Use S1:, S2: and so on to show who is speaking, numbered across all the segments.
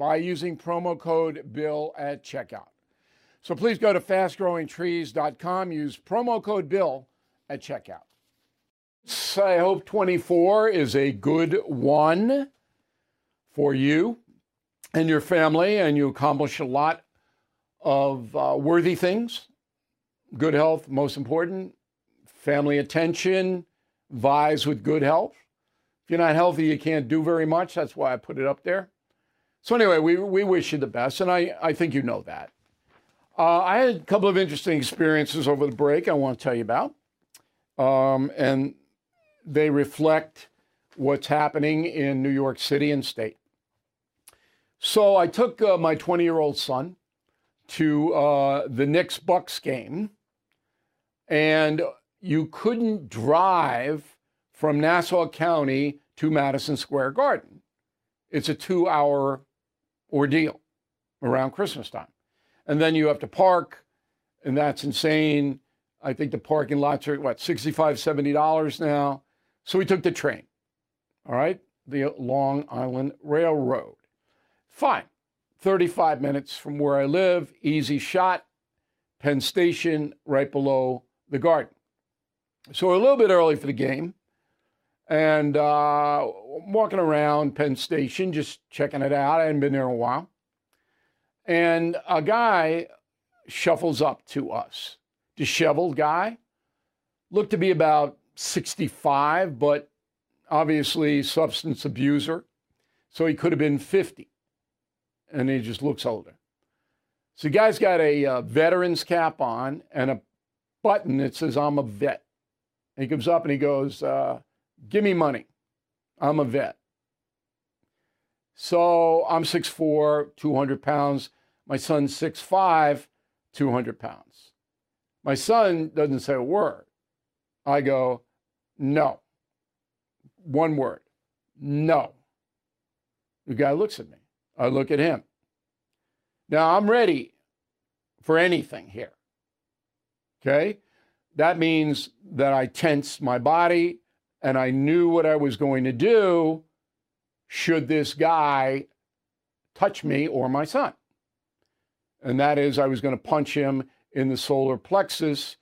S1: by using promo code BILL at checkout. So please go to fastgrowingtrees.com, use promo code BILL at checkout. I hope 24 is a good one for you and your family, and you accomplish a lot of uh, worthy things. Good health, most important. Family attention vies with good health. If you're not healthy, you can't do very much. That's why I put it up there. So, anyway, we, we wish you the best, and I, I think you know that. Uh, I had a couple of interesting experiences over the break I want to tell you about. Um, and they reflect what's happening in New York City and state. So I took uh, my 20 year old son to uh, the Knicks Bucks game, and you couldn't drive from Nassau County to Madison Square Garden. It's a two hour ordeal around Christmas time. And then you have to park, and that's insane. I think the parking lots are, what, $65, $70 now. So we took the train, all right, the Long Island Railroad. Fine. 35 minutes from where I live, easy shot, Penn Station, right below the garden. So a little bit early for the game. And uh, walking around Penn Station, just checking it out. I hadn't been there in a while. And a guy shuffles up to us. Disheveled guy. Looked to be about 65, but obviously substance abuser. So he could have been 50 and he just looks older. So the guy's got a uh, veteran's cap on and a button that says, I'm a vet. And he comes up and he goes, uh, Give me money. I'm a vet. So I'm 6'4, 200 pounds. My son's 6'5, 200 pounds. My son doesn't say a word. I go, No. One word, no. The guy looks at me. I look at him. Now I'm ready for anything here. Okay? That means that I tense my body and I knew what I was going to do should this guy touch me or my son. And that is, I was going to punch him in the solar plexus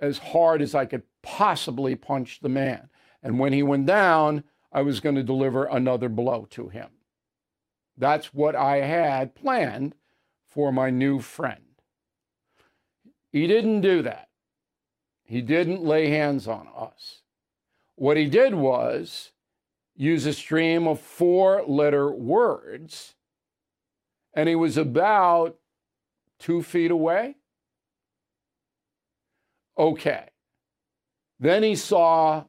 S1: as hard as I could possibly punch the man. And when he went down, I was going to deliver another blow to him. That's what I had planned for my new friend. He didn't do that. He didn't lay hands on us. What he did was use a stream of four letter words, and he was about two feet away. Okay. Then he saw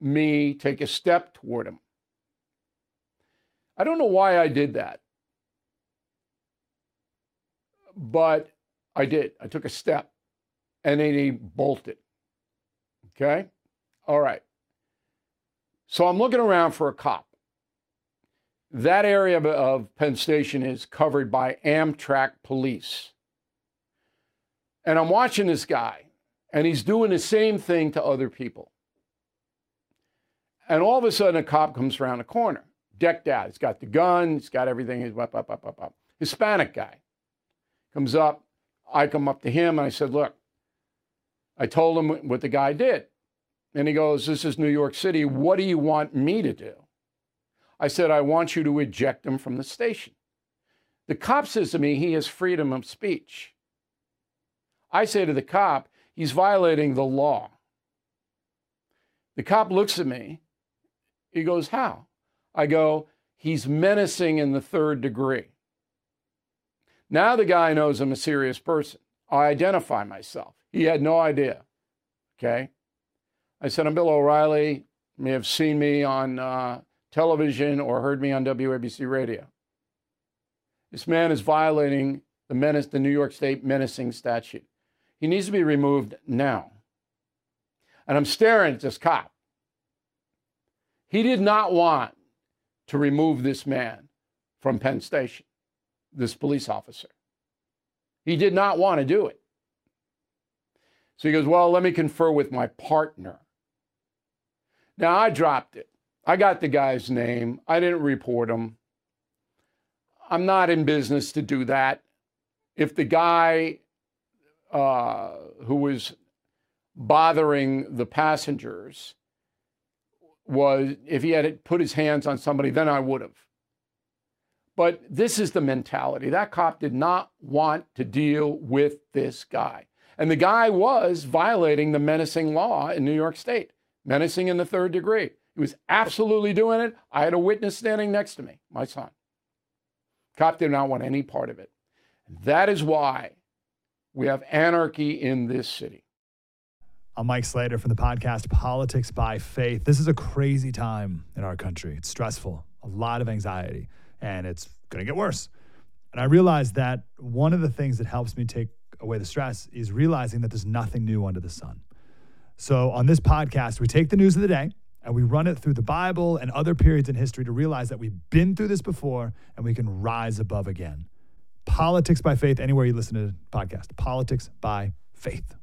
S1: me take a step toward him. I don't know why I did that, but I did. I took a step and then he bolted. Okay? All right. So I'm looking around for a cop. That area of Penn Station is covered by Amtrak police. And I'm watching this guy, and he's doing the same thing to other people. And all of a sudden, a cop comes around the corner, decked out. He's got the gun, he's got everything. He's up, up, up, up, up. Hispanic guy comes up. I come up to him and I said, Look, I told him what the guy did. And he goes, This is New York City. What do you want me to do? I said, I want you to eject him from the station. The cop says to me he has freedom of speech. I say to the cop, he's violating the law. The cop looks at me. He goes, How? I go, He's menacing in the third degree. Now the guy knows I'm a serious person. I identify myself. He had no idea. Okay. I said, I'm Bill O'Reilly. You may have seen me on uh, television or heard me on WABC radio. This man is violating the menace, the New York State menacing statute. He needs to be removed now. And I'm staring at this cop. He did not want to remove this man from Penn Station, this police officer. He did not want to do it. So he goes, Well, let me confer with my partner. Now I dropped it. I got the guy's name. I didn't report him. I'm not in business to do that. If the guy uh, who was bothering the passengers was, if he had put his hands on somebody, then I would have. But this is the mentality. That cop did not want to deal with this guy. And the guy was violating the menacing law in New York State, menacing in the third degree. He was absolutely doing it. I had a witness standing next to me, my son. Cop did not want any part of it. That is why we have anarchy in this city.
S2: I'm Mike Slater from the podcast Politics by Faith. This is a crazy time in our country. It's stressful, a lot of anxiety, and it's going to get worse. And I realized that one of the things that helps me take away the stress is realizing that there's nothing new under the sun. So on this podcast, we take the news of the day and we run it through the Bible and other periods in history to realize that we've been through this before and we can rise above again. Politics by faith, anywhere you listen to the podcast. Politics by faith.